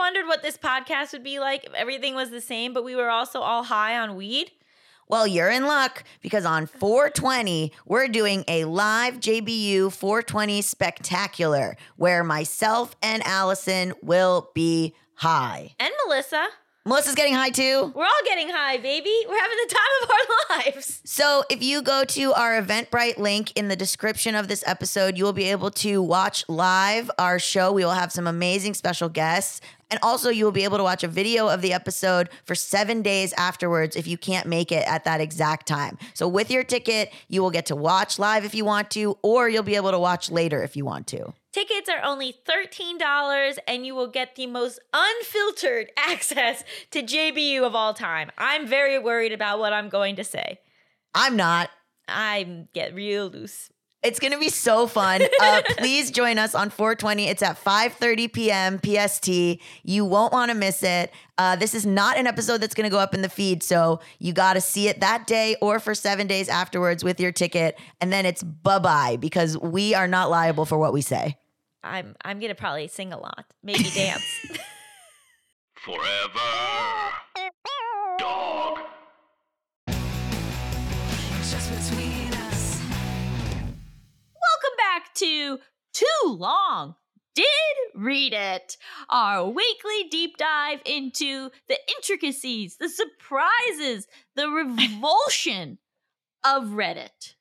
wondered what this podcast would be like if everything was the same, but we were also all high on weed? Well, you're in luck because on 420, we're doing a live JBU 420 spectacular where myself and Allison will be high. And Melisa. Melisa's getting high too. We're all getting high, baby. We're having the time of our lives. So, if you go to our Eventbrite link in the description of this episode, you will be able to watch live our show. We will have some amazing special guests. And also, you will be able to watch a video of the episode for seven days afterwards if you can't make it at that exact time. So, with your ticket, you will get to watch live if you want to, or you'll be able to watch later if you want to. Tickets are only $13 and you will get the most unfiltered access to JBU of all time. I'm very worried about what I'm going to say. I'm not. I get real loose. It's going to be so fun. Uh, please join us on 420. It's at 5:30 p.m. PST. You won't want to miss it. Uh, this is not an episode that's going to go up in the feed, so you got to see it that day or for seven days afterwards with your ticket, and then it's bye bye because we are not liable for what we say. I'm I'm gonna probably sing a lot, maybe dance. Forever. Back to Too Long. Did read it. Our weekly deep dive into the intricacies, the surprises, the revulsion of Reddit.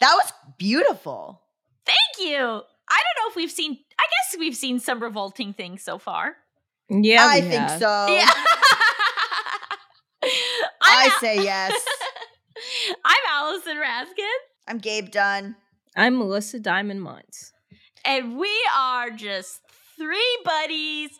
That was beautiful. Thank you. I don't know if we've seen I guess we've seen some revolting things so far. Yeah, I think have. so. Yeah. I say yes. I'm Allison Raskin. I'm Gabe Dunn. I'm Melisa Diamond Monts. And we are just three buddies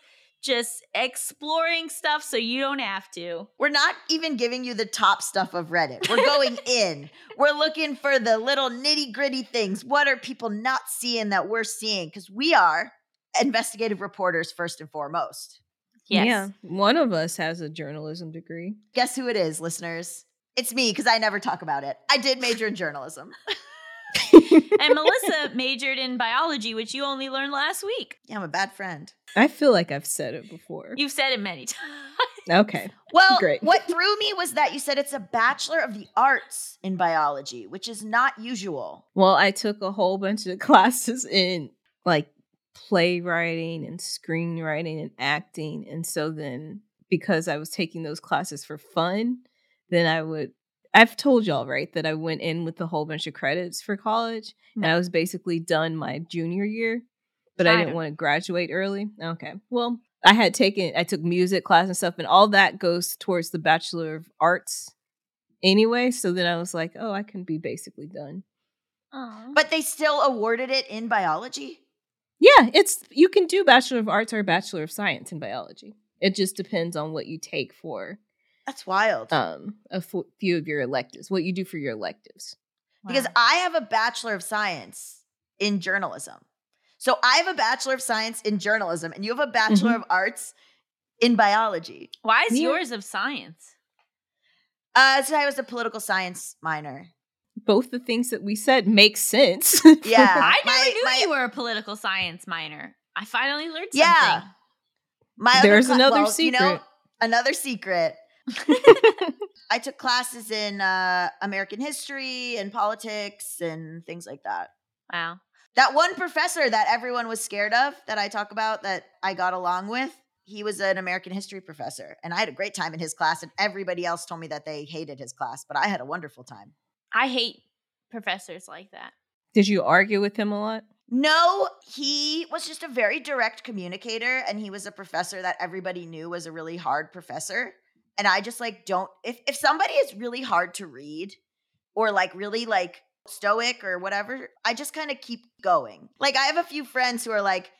just exploring stuff so you don't have to. We're not even giving you the top stuff of Reddit. We're going in. We're looking for the little nitty gritty things. What are people not seeing that we're seeing? Because we are investigative reporters first and foremost. Yes. Yeah, one of us has a journalism degree. Guess who it is, listeners? It's me because I never talk about it. I did major in journalism. And Melisa majored in biology, which you only learned last week. Yeah, I'm a bad friend. I feel like I've said it before. You've said it many times. Okay. Well, Great. what threw me was that you said it's a Bachelor of the Arts in biology, which is not usual. Well, I took a whole bunch of classes in like playwriting and screenwriting and acting. And so then because I was taking those classes for fun, then I would I've told y'all, right, that I went in with a whole bunch of credits for college and I was basically done my junior year, but I Kind didn't want to graduate early. Okay. Well, I had taken I took music class and stuff and all that goes towards the Bachelor of Arts anyway. So then I was like, oh, I can be basically done. Aw. But they still awarded it in biology. Yeah, it's you can do Bachelor of Arts or Bachelor of Science in biology. It just depends on what you take for That's wild. um a f- few of your electives, what you do for your electives. because I have a Bachelor of Science in journalism. So I have a Bachelor of Science in journalism, and you have a Bachelor Mhm. of Arts in biology. why is Yeah. yours of science? Uh, so I was a political science minor. Both the things that we said make sense. Yeah. I never my- knew my- you were a political science minor. I finally learned something. Yeah. My There's cla- another well, You know, secret. another secret. I took classes in uh, American history and politics and things like that. Wow. That one professor that everyone was scared of that I talk about that I got along with, he was an American history professor. And I had a great time in his class, and everybody else told me that they hated his class, but I had a wonderful time. I hate professors like that. Did you argue with him a lot? No, he was just a very direct communicator, and he was a professor that everybody knew was a really hard professor. And I just like don't if if somebody is really hard to read or like really like stoic or whatever, I just kind of keep going. Like I have a few friends who are like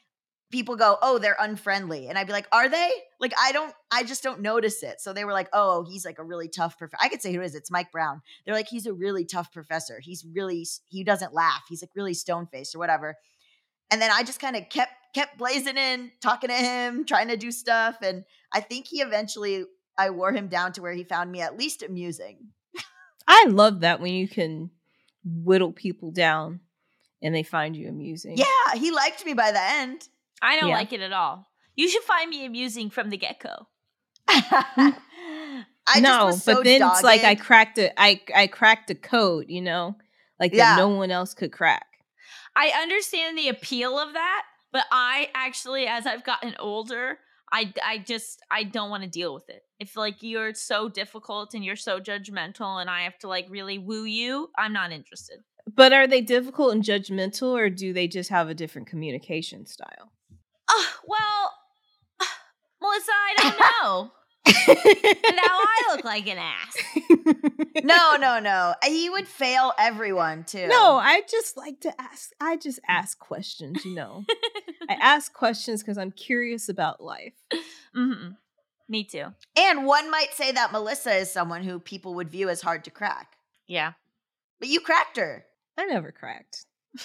people go, "Oh, they're unfriendly." And I'd be like, "Are they?" Like I don't I just don't notice it. So they were like, "Oh, he's like a really tough professor." I could say who it is. It's Mike Brown. They're like, "He's a really tough professor. He's really he doesn't laugh. He's like really stone-faced or whatever." And then I just kind of kept kept blazing in, talking to him, trying to do stuff, and I think he eventually I wore him down to where he found me at least amusing. I love that when you can whittle people down and they find you amusing. Yeah, he liked me by the end. I don't Yeah. like it at all. You should find me amusing from the get go. I just no, was so but then it's like I cracked it. I I cracked a code, you know, like Yeah. that no one else could crack. I understand the appeal of that, but I actually, as I've gotten older, I, I just I don't want to deal with it. If like you're so difficult and you're so judgmental, and I have to like really woo you, I'm not interested. But are they difficult and judgmental, or do they just have a different communication style? Uh, well, Melisa, I don't know. Now I look like an ass. no, no, no. He would fail everyone too. No, I just like to ask. I just ask questions, you know. I ask questions because I'm curious about life. hmm Me too. And one might say that Melisa is someone who people would view as hard to crack. Yeah. But you cracked her. I never cracked.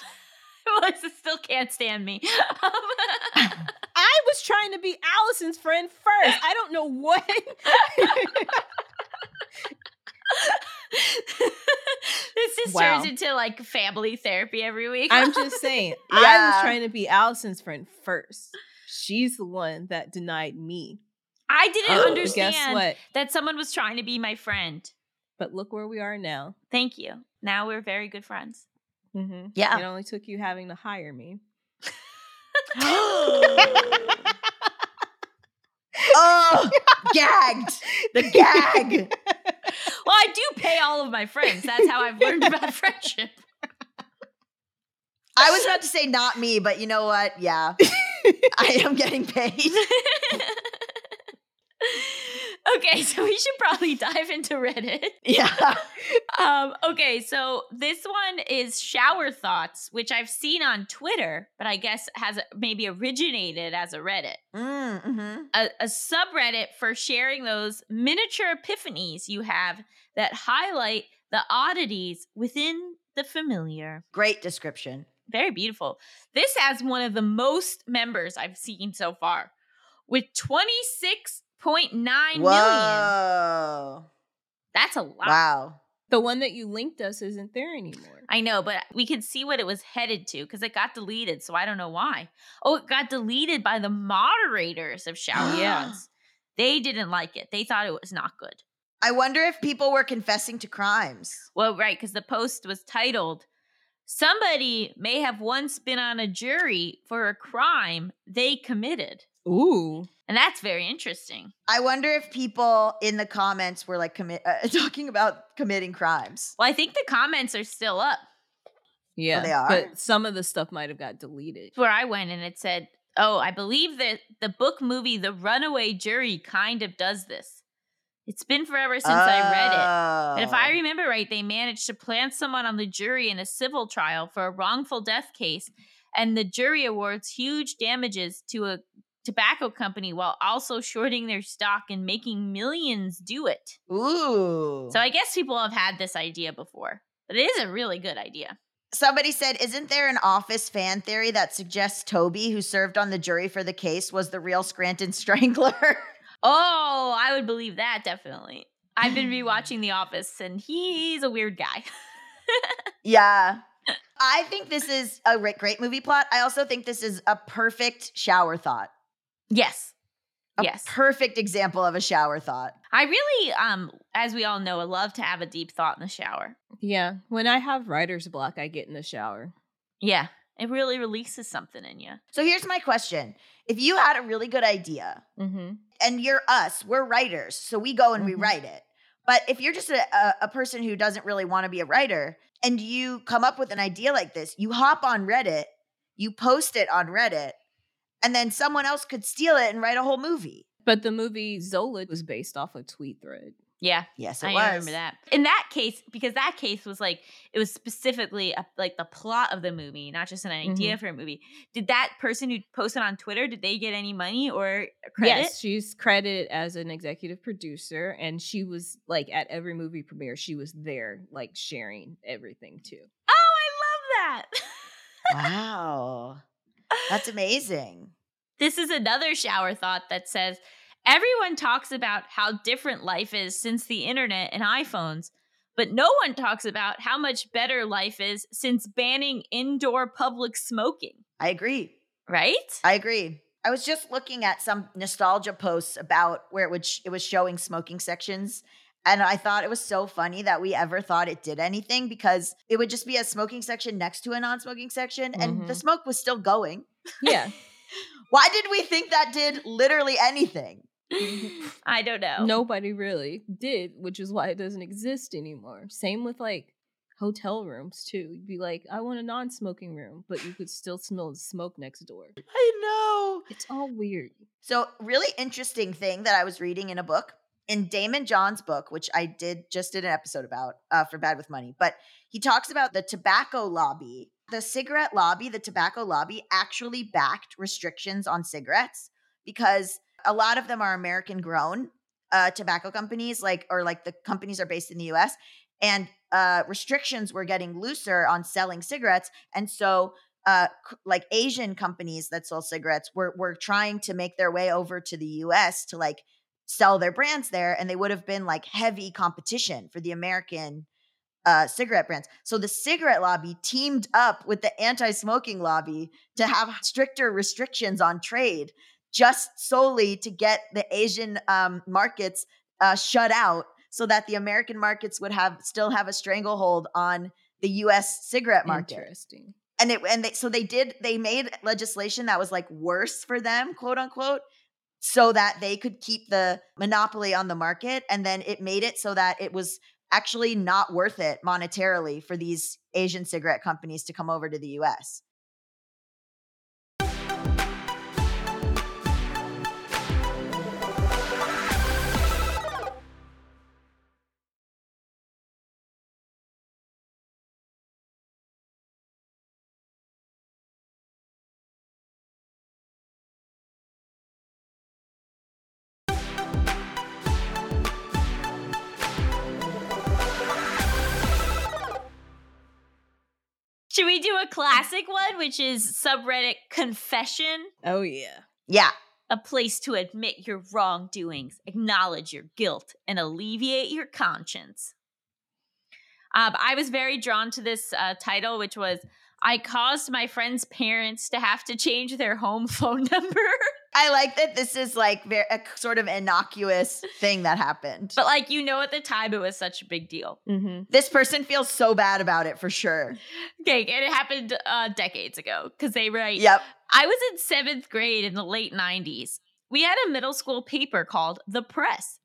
Melisa still can't stand me. I was trying to be Allison's friend first. I don't know what. this just Wow. turns into like family therapy every week. I'm just saying. I was trying to be Allison's friend first. She's the one that denied me. I didn't Oh, understand Guess what? that someone was trying to be my friend. But look where we are now. Thank you. Now we're very good friends. Mm-hmm. Yeah. It only took you having to hire me. oh, gagged. The gag. Well, I do pay all of my friends. That's how I've learned about friendship. I was about to say not me, but you know what? Yeah. I am getting paid. Okay, so we should probably dive into Reddit. Yeah. Um, okay, so this one is shower thoughts, which I've seen on Twitter, but I guess has maybe originated as a Reddit. Mm-hmm. a, a subreddit for sharing those miniature epiphanies you have that highlight the oddities within the familiar. Great description. Very beautiful. This has one of the most members I've seen so far with 26.9 million. Whoa. That's a lot. Wow. The one that you linked us isn't there anymore. I know, but we can see what it was headed to because it got deleted, so I don't know why. Oh, it got deleted by the moderators of Shower Yeah. They didn't like it. They thought it was not good. I wonder if people were confessing to crimes. Well, right, because the post was titled, Somebody may have once been on a jury for a crime they committed. Ooh. And that's very interesting. I wonder if people in the comments were like commit uh, talking about committing crimes. Well, I think the comments are still up. Yeah. they are? But some of the stuff might have got deleted. Where I went and it said, Oh, I believe that the book movie The Runaway Jury kind of does this. It's been forever since I read it. But if I Oh. remember right, they managed to plant someone on the jury in a civil trial for a wrongful death case, and the jury awards huge damages to a tobacco company while also shorting their stock and making millions do it. Ooh. So I guess people have had this idea before, but it is a really good idea. Somebody said, Isn't there an office fan theory that suggests Toby, who served on the jury for the case, was the real Scranton Strangler? Oh, I would believe that definitely. I've been rewatching The Office, and he's a weird guy. yeah. I think this is a great, great movie plot. I also think this is a perfect shower thought. yes. A yes. perfect example of a shower thought. I really, um, as we all know, love to have a deep thought in the shower. Yeah. When I have writer's block, I get in the shower. Yeah, it really releases something in you. So here's my question. If you had a really good idea Mm-hmm. and you're us, we're writers, so we go and Mhm. we write it. But if you're just a, a, a person who doesn't really want to be a writer and you come up with an idea like this, you hop on Reddit, you post it on Reddit, and then someone else could steal it and write a whole movie. But the movie Zola was based off a tweet thread. Yeah, Yes, it I was. remember that. In that case, because that case was like it was specifically a, like the plot of the movie, not just an idea mm-hmm. for a movie. Did that person who posted on Twitter did they get any money or credit? Yes, she's credited as an executive producer, and she was like at every movie premiere. She was there, like sharing everything too. Oh, I love that. Wow. That's amazing. This is another shower thought that says everyone talks about how different life is since the internet and iPhones, but no one talks about how much better life is since banning indoor public smoking, I agree. right? I agree. I was just looking at some nostalgia posts about where it would sh- it was showing smoking sections and I thought it was so funny that we ever thought it did anything because it would just be a smoking section next to a non-smoking section and the Mhm. smoke was still going. Yeah. Why did we think that did literally anything? I don't know. Nobody really did, which is why it doesn't exist anymore. Same with like hotel rooms too. You'd be like, I want a non-smoking room, but you could still smell the smoke next door. I know. It's all weird. So, really interesting thing that I was reading in a book in Daymond John's book, which I did just did an episode about uh, for Bad with Money, but he talks about the tobacco lobby, the cigarette lobby, the tobacco lobby actually backed restrictions on cigarettes because a lot of them are American grown uh, tobacco companies, like or like the companies are based in the U.S. and uh, restrictions were getting looser on selling cigarettes, and so uh, like Asian companies that sell cigarettes were were trying to make their way over to the U.S. to like sell their brands there, and they would have been like heavy competition for the American uh, cigarette brands. So the cigarette lobby teamed up with the anti-smoking lobby to have stricter restrictions on trade, just solely to get the Asian um, markets uh, shut out, so that the American markets would have still have a stranglehold on the U.S. cigarette market Interesting. and it and they so they did they made legislation that was like worse for them quote unquote so that they could keep the monopoly on the market and then it made it so that it was actually not worth it monetarily for these asian cigarette companies to come over to the us Should we do a classic one, which is subreddit confession? Oh yeah. yeah A place to admit your wrongdoings, acknowledge your guilt, and alleviate your conscience. Um, I was very drawn to this uh, title, which was I caused my friend's parents to have to change their home phone number. I like that this is like very, a sort of innocuous thing that happened but, like, you know, at the time it was such a big deal. Mm-hmm. this person feels so bad about it for sure Okay, and it happened uh, decades ago because they write yep I was in seventh grade in the late 90s. We had a middle school paper called The Press.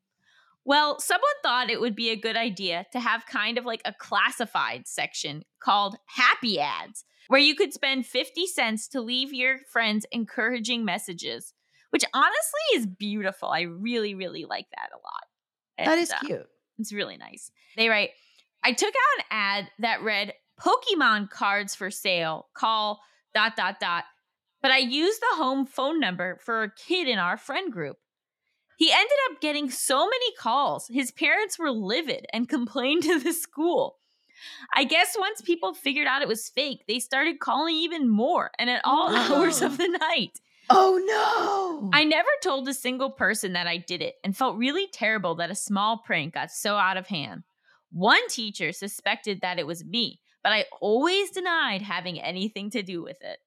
Well, someone thought it would be a good idea to have kind of like a classified section called Happy Ads, where you could spend 50 cents to leave your friends encouraging messages, which honestly is beautiful. I really, really like that a lot. that And, is uh, cute it's really nice. They write, I took out an ad that read Pokemon cards for sale. Call dot dot dot. But I used the home phone number for a kid in our friend group. He ended up getting so many calls. His parents were livid and complained to the school. I guess once people figured out it was fake, they started calling even more and at all hours of the night. Oh no I never told a single person that I did it and felt really terrible that a small prank got so out of hand. One teacher suspected that it was me, but I always denied having anything to do with it.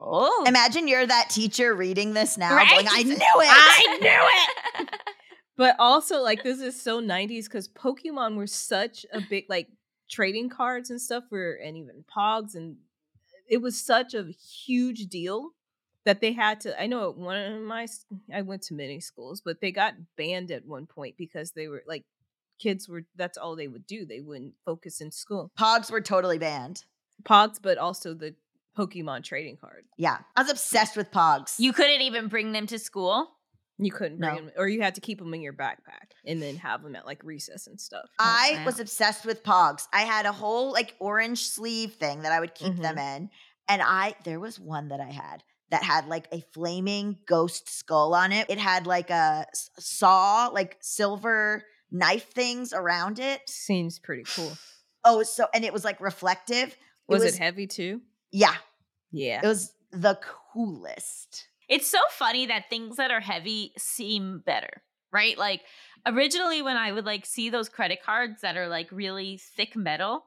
Oh, Imagine you're that teacher reading this now, Right? going, "I knew it! I knew it. But also, like, this is so 90s because Pokemon were such a big, like, trading cards and stuff were, and even Pogs, and it was such a huge deal that they had to. I know one of my, i went to many schools, but they got banned at one point because they were like, kids were, that's all they would do. They wouldn't focus in school. Pogs were totally banned. Pogs, but also the Pokemon trading card. Yeah, I was obsessed with Pogs. you couldn't even bring them to school. You couldn't bring No. them, or you had to keep them in your backpack and then have them at like recess and stuff. I oh, wow. was obsessed with Pogs. I had a whole like orange sleeve thing that I would keep them mm-hmm. in, and I there was one that I had that had like a flaming ghost skull on it. It had like a saw, like silver knife things around it. Seems pretty cool. Oh, so and it was like reflective. Was it, was- heavy too? Yeah, Yeah. it was the coolest. It's so funny that things that are heavy seem better, right? Like originally when I would like see those credit cards that are like really thick metal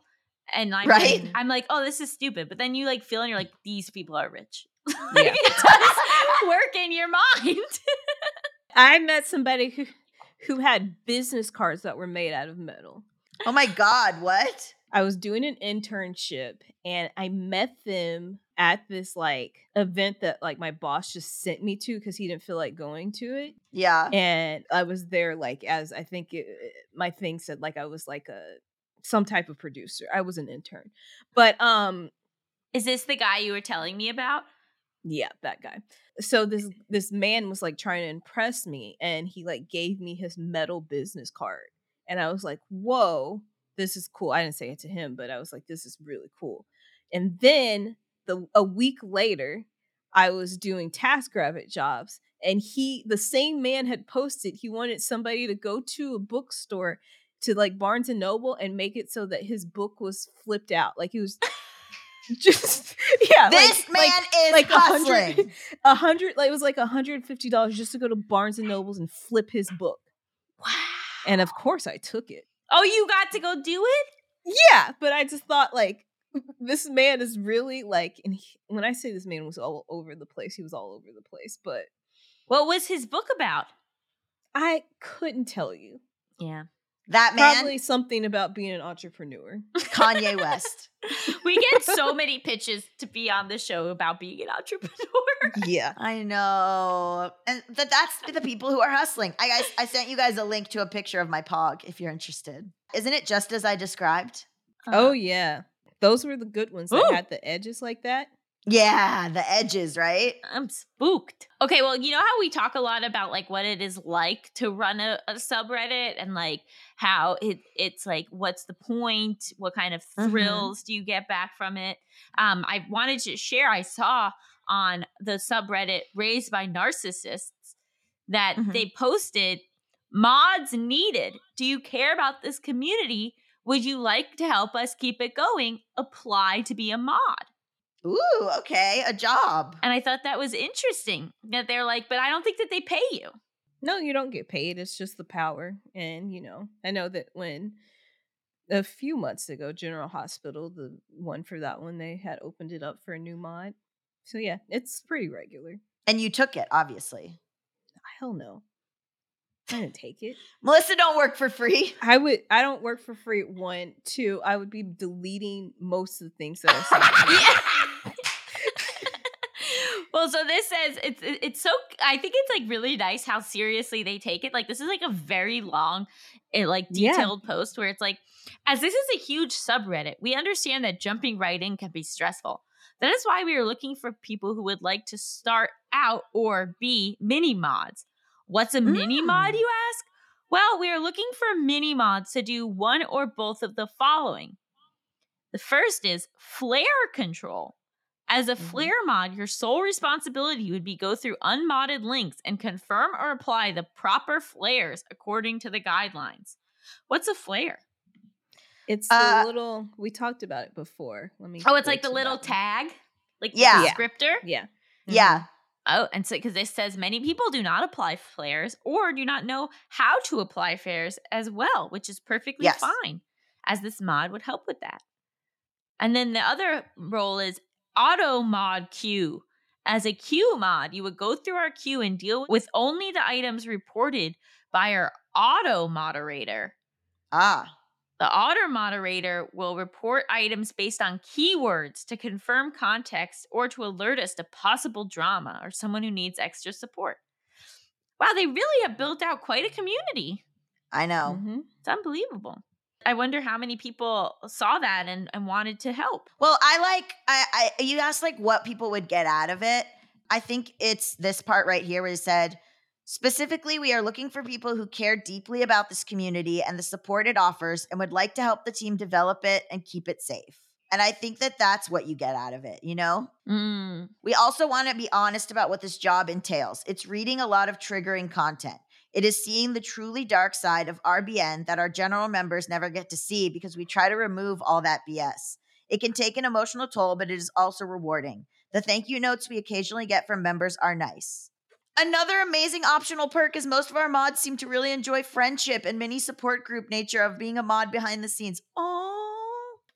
and like Right. I'm like, "Oh, this is stupid." But then you like feel and you're like, "These people are rich." Like Yeah. it does work in your mind. I met somebody who who had business cards that were made out of metal. Oh my god, what? I was doing an internship and I met them at this like event that like my boss just sent me to because he didn't feel like going to it. Yeah. And I was there like as I think it, my thing said like I was like a some type of producer. I was an intern. But um Is this the guy you were telling me about? Yeah, that guy. So this this man was like trying to impress me and he like gave me his metal business card. And I was like, "Whoa, this is cool." I didn't say it to him, but I was like, "This is really cool." And then the a week later, I was doing TaskRabbit jobs and he the same man had posted he wanted somebody to go to a bookstore to like Barnes and Noble and make it so that his book was flipped out. Like he was just yeah, This like, man like, is like a hundred hustling. a hundred like it was like a hundred and fifty dollars just to go to Barnes and Nobles and flip his book. Wow. And of course I took it. Oh, you got to go do it? Yeah, but I just thought like this man is really like and he, when I say this man was all over the place, he was all over the place, but What was his book about? I couldn't tell you. Yeah. That man, Probably something about being an entrepreneur. Kanye West. We get so many pitches to be on the show about being an entrepreneur. yeah. I know. And that that's the people who are hustling. I guys I sent you guys a link to a picture of my pog if you're interested. Isn't it just as I described? Uh-huh. Oh yeah. Those were the good ones that Ooh. had the edges like that. Yeah, the edges, right? I'm spooked. Okay, well, you know how we talk a lot about like what it is like to run a, a subreddit and like how it it's like what's the point? What kind of Mhm. thrills do you get back from it? Um, I wanted to share. I saw on the subreddit raised by narcissists that Mhm. they posted mods needed. Do you care about this community? Would you like to help us keep it going? Apply to be a mod. Ooh, okay, a job. And I thought that was interesting that they're like, but I don't think that they pay you. No, you don't get paid. It's just the power. And, you know, I know that when a few months ago, General Hospital, the one for that one, they had opened it up for a new mod. So, yeah, it's pretty regular. And you took it, obviously. Hell no. I didn't take it. Melisa don't work for free. I would, I don't work for free. One, two, I would be deleting most of the things that I said. well, so this says it's it's so I think it's like really nice how seriously they take it. Like this is like a very long, eh, like Yeah. detailed post where it's like, as this is a huge subreddit, we understand that jumping right in can be stressful. That is why we are looking for people who would like to start out or be mini mods. What's a mini mod, Mm. you ask? Well, we are looking for mini mods to do one or both of the following. The first is flare control. As a Mhm. flare mod, your sole responsibility would be go through unmodded links and confirm or apply the proper flares according to the guidelines. What's a flare? It's the Uh, little, we talked about it before. Let me. Oh, it's like the little that tag, like Yeah. the Yeah. descriptor. Yeah. Yeah. Oh, and so because this says many people do not apply flares or do not know how to apply flares as well, which is perfectly Yes. fine, as this mod would help with that. And then the other role is auto mod queue. As a queue mod, you would go through our queue and deal with only the items reported by our auto moderator. Ah. The auto moderator will report items based on keywords to confirm context or to alert us to possible drama or someone who needs extra support. Wow, they really have built out quite a community. I know. Mhm. It's unbelievable. I wonder how many people saw that and, and wanted to help. Well, I like I, I you asked like what people would get out of it. I think it's this part right here where it said specifically we are looking for people who care deeply about this community and the support it offers and would like to help the team develop it and keep it safe. And I think that that's what you get out of it, you know? Mm. We also want to be honest about what this job entails. It's reading a lot of triggering content. It is seeing the truly dark side of RBN that our general members never get to see because we try to remove all that BS. It can take an emotional toll, but it is also rewarding. The thank you notes we occasionally get from members are nice. Another amazing optional perk is most of our mods seem to really enjoy friendship and mini support group nature of being a mod behind the scenes. Oh,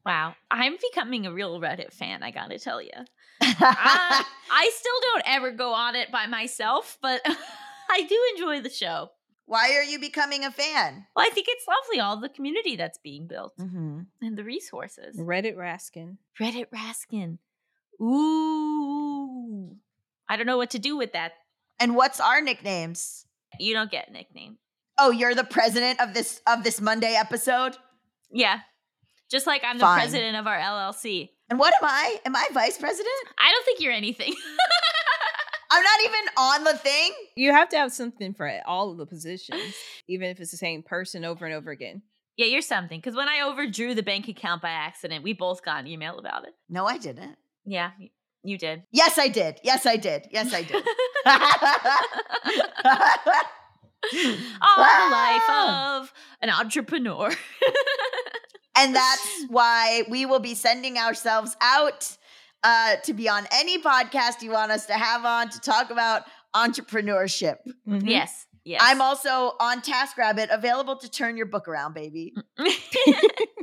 Wow. I'm becoming a real Reddit fan, I gotta tell you. I, I still don't ever go on it by myself, but I do enjoy the show. Why are you becoming a fan? Well, I think it's lovely, all the community that's being built Mm-hmm. and the resources. Reddit Raskin. Reddit Raskin. Ooh. I don't know what to do with that. And what's our nicknames? You don't get a nickname. Oh, you're the president of this of this Monday episode. Yeah. Just like I'm Fine. the president of our LLC. And what am I? Am I vice president? I don't think you're anything. I'm not even on the thing. You have to have something for all of the positions, even if it's the same person over and over again. yeah, you're something. Because when I overdrew the bank account by accident, we both got an email about it. No, I didn't. Yeah, you did. Yes, I did. Yes, I did. Yes, I did. All the life of an entrepreneur. and that's why we will be sending ourselves out uh, to be on any podcast you want us to have on to talk about entrepreneurship. Mhm. yes. Yes. I'm also on TaskRabbit, available to turn your book around, baby.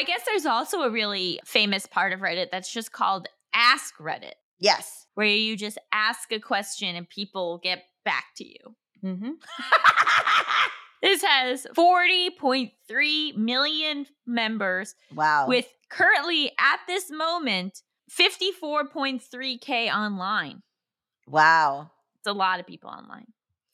I guess there's also a really famous part of Reddit that's just called Ask Reddit, Yes. where you just ask a question and people get back to you. Mhm. This has 40.3 million members wow. with currently at this moment 54.3k online. wow. It's a lot of people online.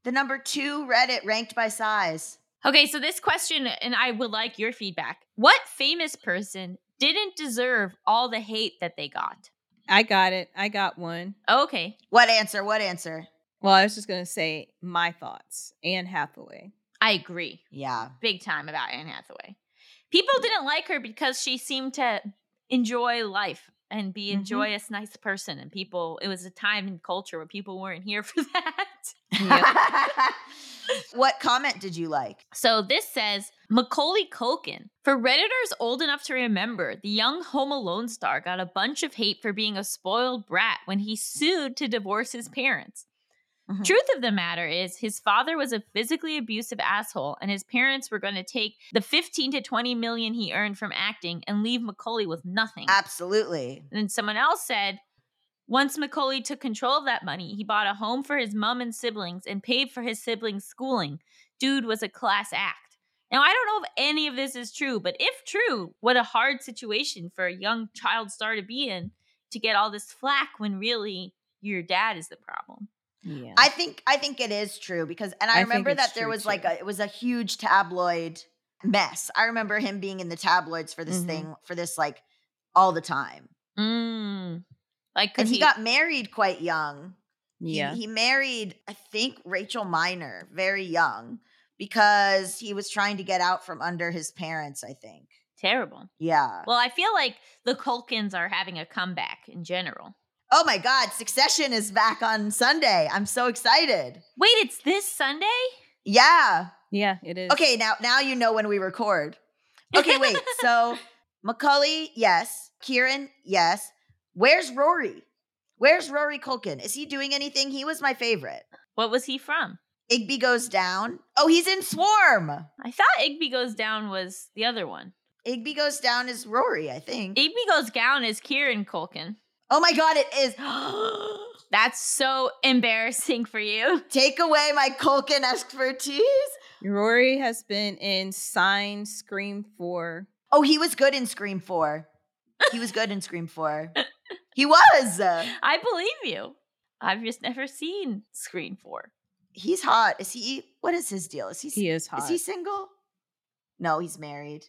The number two Reddit ranked by size. Okay, so this question, and I would like your feedback. What famous person didn't deserve all the hate that they got? I got it. I got one. Okay, What answer? What answer? Well, I was just going to say my thoughts. Anne Hathaway. I agree Yeah. big time about Anne Hathaway. People mm. didn't like her because she seemed to enjoy life and be a Mhm. joyous, nice person. And people, it was a time and culture where people weren't here for that. what comment did you like? So this says Macaulay Culkin. For Redditors old enough to remember, the young Home Alone star got a bunch of hate for being a spoiled brat when he sued to divorce his parents. Mhm. Truth of the matter is, his father was a physically abusive asshole, and his parents were going to take the 15 to 20 million he earned from acting and leave Macaulay with nothing. Absolutely. And then someone else said, once Macaulay took control of that money, he bought a home for his mom and siblings and paid for his siblings' schooling. Dude was a class act. Now, I don't know if any of this is true, but if true, what a hard situation for a young child star to be in to get all this flack when really your dad is the problem. Yeah. I think I think it is true because and I, I remember that there was like a it was a huge tabloid mess. I remember him being in the tabloids for this Mhm. thing for this like all the time. Mm. Like, And he, got married quite young. He- yeah. He, married, I think, Rachel Miner very young because he was trying to get out from under his parents, I think. terrible. Yeah. Well, I feel like the Culkins are having a comeback in general. Oh my God, Succession is back on Sunday. I'm so excited. Wait, it's this Sunday? Yeah. yeah, it is. Okay, now now you know when we record. Okay, wait. so Macaulay, yes. Kieran, yes. Where's Rory? Where's Rory Culkin? Is he doing anything? He was my favorite. What was he from? Igby goes down. Oh, he's in Swarm. I thought Igby Goes Down was the other one. Igby goes down is Rory, I think. Igby Goes Down is Kieran Culkin. Oh my god, it is. That's so embarrassing for you. Take away my Culkin expertise. Rory has been in Sign, Scream 4. Oh, he was good in Scream 4. He was good in Scream 4. He was. I believe you. I've just never seen Scream 4. He's hot. Is he? What is his deal? Is he? He is hot. Is he single? No, he's married.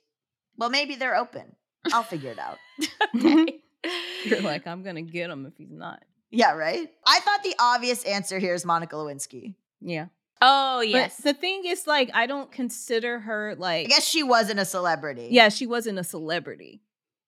Well, maybe they're open. I'll figure it out. Okay. You're like, I'm going to get him if he's not. Yeah, right? I thought the obvious answer here is Monica Lewinsky. Yeah. oh, yes. But the thing is, like, I don't consider her, like. I guess she wasn't a celebrity. yeah, she wasn't a celebrity.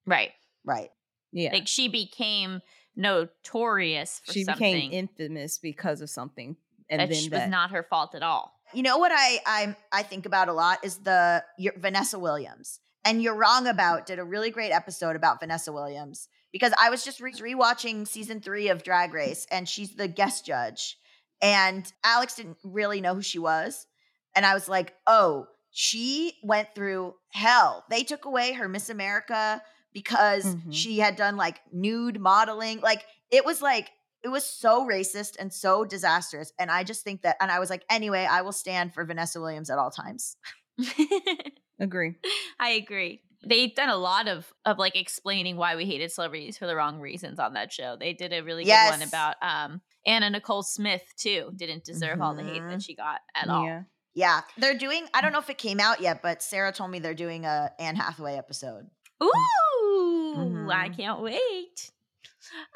right. Right. Yeah. Like she became notorious for she something became infamous because of something, and that then sh- that, was not her fault at all. You know what I I I think about a lot is the your, Vanessa Williams. And you're wrong about did a really great episode about Vanessa Williams because I was just re- rewatching season 3 of Drag Race and she's the guest judge and Alex didn't really know who she was and I was like, "Oh, she went through hell. They took away her Miss America because Mhm. she had done like nude modeling. Like it was like it was so racist and so disastrous. And I just think that, and I was like, anyway, I will stand for Vanessa Williams at all times. agree. I agree. They've done a lot of of like explaining why we hated celebrities for the wrong reasons on that show. They did a really good one about um Anna Nicole Smith too. Didn't deserve all the hate that Mhm. she got at all. Yeah. Yeah, they're doing. I don't know if it came out yet, but Sarah told me they're doing a Anne Hathaway episode. Ooh, I Mhm. can't wait.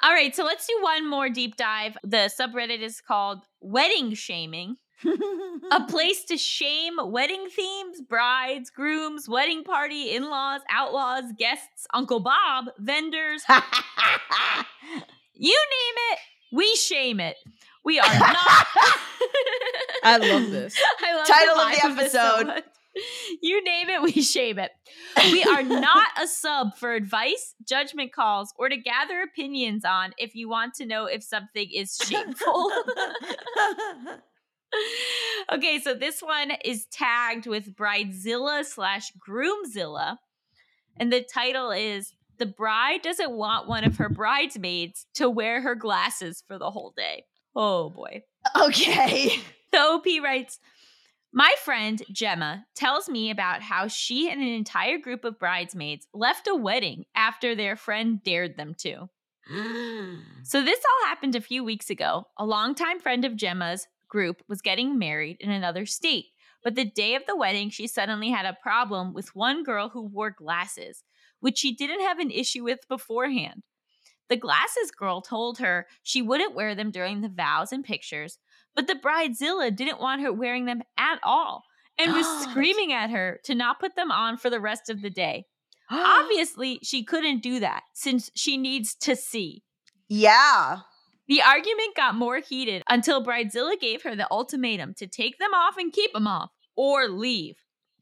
All right, so let's do one more deep dive. The subreddit is called Wedding Shaming. A place to shame wedding themes, brides, grooms, wedding party, in laws, outlaws, guests, Uncle Bob, vendors, you name it, we shame it. We are not. I love this. I love Title the of the this so episode. You name it, we shame it. We are not a sub for advice, judgment calls, or to gather opinions on if you want to know if something is shameful. Okay, so this one is tagged with Bridezilla slash Groomzilla. And the title is The Bride Doesn't Want One of Her Bridesmaids to Wear Her Glasses for the Whole Day. Oh boy. okay. The OP writes My friend Gemma tells me about how she and an entire group of bridesmaids left a wedding after their friend dared them to. So, this all happened a few weeks ago. A longtime friend of Gemma's group was getting married in another state, but the day of the wedding, she suddenly had a problem with one girl who wore glasses, which she didn't have an issue with beforehand. The glasses girl told her she wouldn't wear them during the vows and pictures, but the bridezilla didn't want her wearing them at all and was screaming at her to not put them on for the rest of the day. Obviously, she couldn't do that since she needs to see. yeah. The argument got more heated until Bridezilla gave her the ultimatum to take them off and keep them off or leave.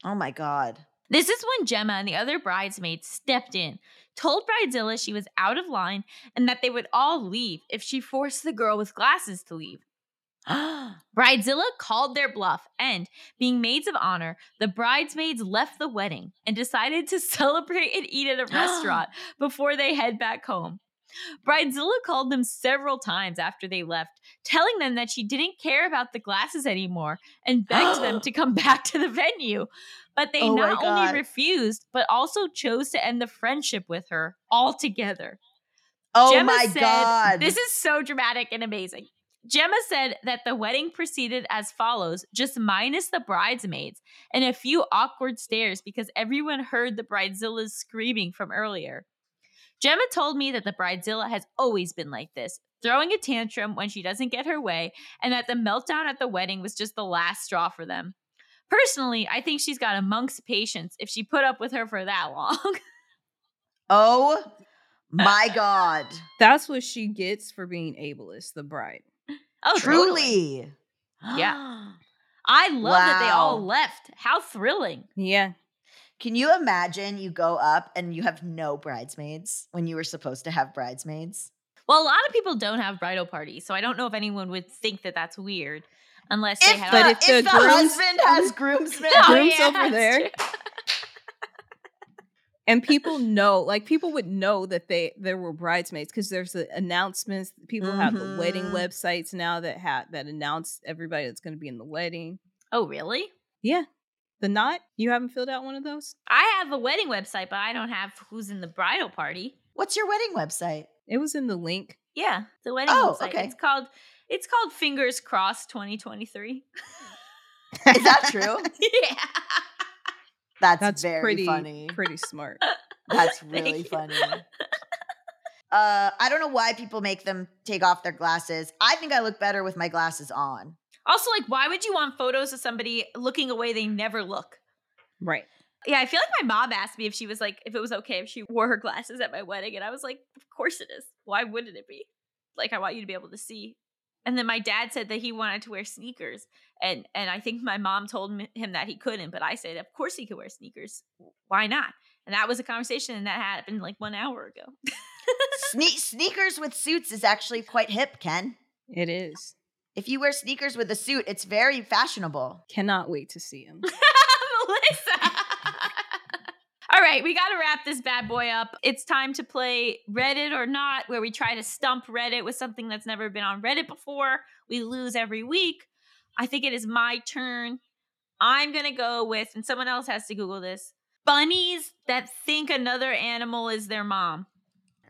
Oh my god. This is when Gemma and the other bridesmaids stepped in, told Bridezilla she was out of line and that they would all leave if she forced the girl with glasses to leave. Bridezilla called their bluff, and, being maids of honor, the bridesmaids left the wedding and decided to celebrate and eat at a restaurant before they head back home. Bridezilla called them several times after they left, telling them that she didn't care about the glasses anymore and begged them to come back to the venue. But they Oh not only refused, but also chose to end the friendship with her altogether. oh Gemma my said- god. This is so dramatic and amazing. Gemma said that the wedding proceeded as follows, just minus the bridesmaids and a few awkward stares because everyone heard the bridezilla's screaming from earlier. Gemma told me that the bridezilla has always been like this, throwing a tantrum when she doesn't get her way, and that the meltdown at the wedding was just the last straw for them. Personally, I think she's got a monk's patience if she put up with her for that long. oh uh, my god. That's what she gets for being ableist, the bride. oh, totally. Truly. Yeah. I love that they all left. How thrilling. Yeah. Can you imagine you go up and you have no bridesmaids when you were supposed to have bridesmaids? Well, a lot of people don't have bridal parties, so I don't know if anyone would think that that's weird unless they If had the, But a- if if the the grooms- husband has groomsmen, Oh, grooms yeah, over there. And people know, like people would know that they there were bridesmaids because there's the announcements. People have the wedding Mhm. websites now that have that announce everybody that's going to be in the wedding. Oh, really? Yeah, the knot. You haven't filled out one of those. I have a wedding website, but I don't have who's in the bridal party. what's your wedding website? It was in the link. Yeah, the wedding Oh, website. okay. It's called it's called Fingers Crossed 2023. Is that true? yeah. That's, That's very pretty funny. pretty smart. That's really funny. Uh, I don't know why people make them take off their glasses. I think I look better with my glasses on. Also, like, why would you want photos of somebody looking away they never look? Right. Yeah, I feel like my mom asked me if she was like, if it was okay if she wore her glasses at my wedding. And I was like, of course it is. Why wouldn't it be? Like, I want you to be able to see. And then my dad said that he wanted to wear sneakers. And and I think my mom told him that he couldn't, but I said, of course he could wear sneakers. Why not? And that was a conversation and that happened like one hour ago. Sne- sneakers with suits is actually quite hip, Ken. It is. If you wear sneakers with a suit, it's very fashionable. Cannot wait to see him. Melisa. All right, we got to wrap this bad boy up. It's time to play Reddit or not, where we try to stump Reddit with something that's never been on Reddit before. We lose every week. I think it is my turn. I'm going to go with, and someone else has to Google this bunnies that think another animal is their mom.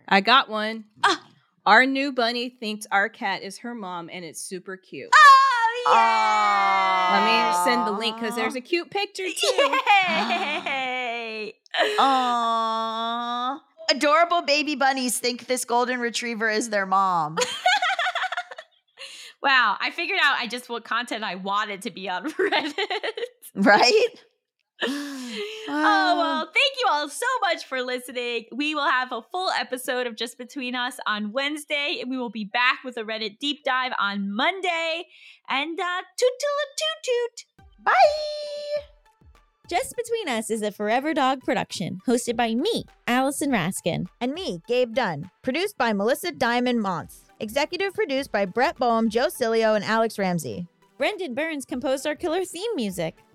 I got one. Ah. Our new bunny thinks our cat is her mom, and it's super cute. Oh, yeah! Let me send the link because there's a cute picture too. Yay! Ah. Aww. Adorable baby bunnies think this golden retriever is their mom. wow, I figured out I just what content I wanted to be on Reddit. right? oh well, thank you all so much for listening. We will have a full episode of Just Between Us on Wednesday, and we will be back with a Reddit deep dive on Monday. And uh toot toot toot toot. Bye. Just Between Us is a Forever Dog production, hosted by me, Allison Raskin. And me, Gabe Dunn. Produced by Melisa Diamond Monts. Executive produced by Brett Boham, Joe Cilio, and Alex Ramsey. Brendan Burns composed our killer theme music.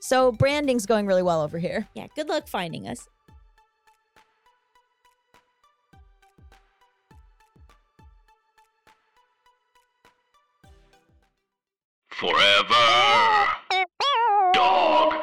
so branding's going really well over here. Yeah, good luck finding us. Forever. Dog.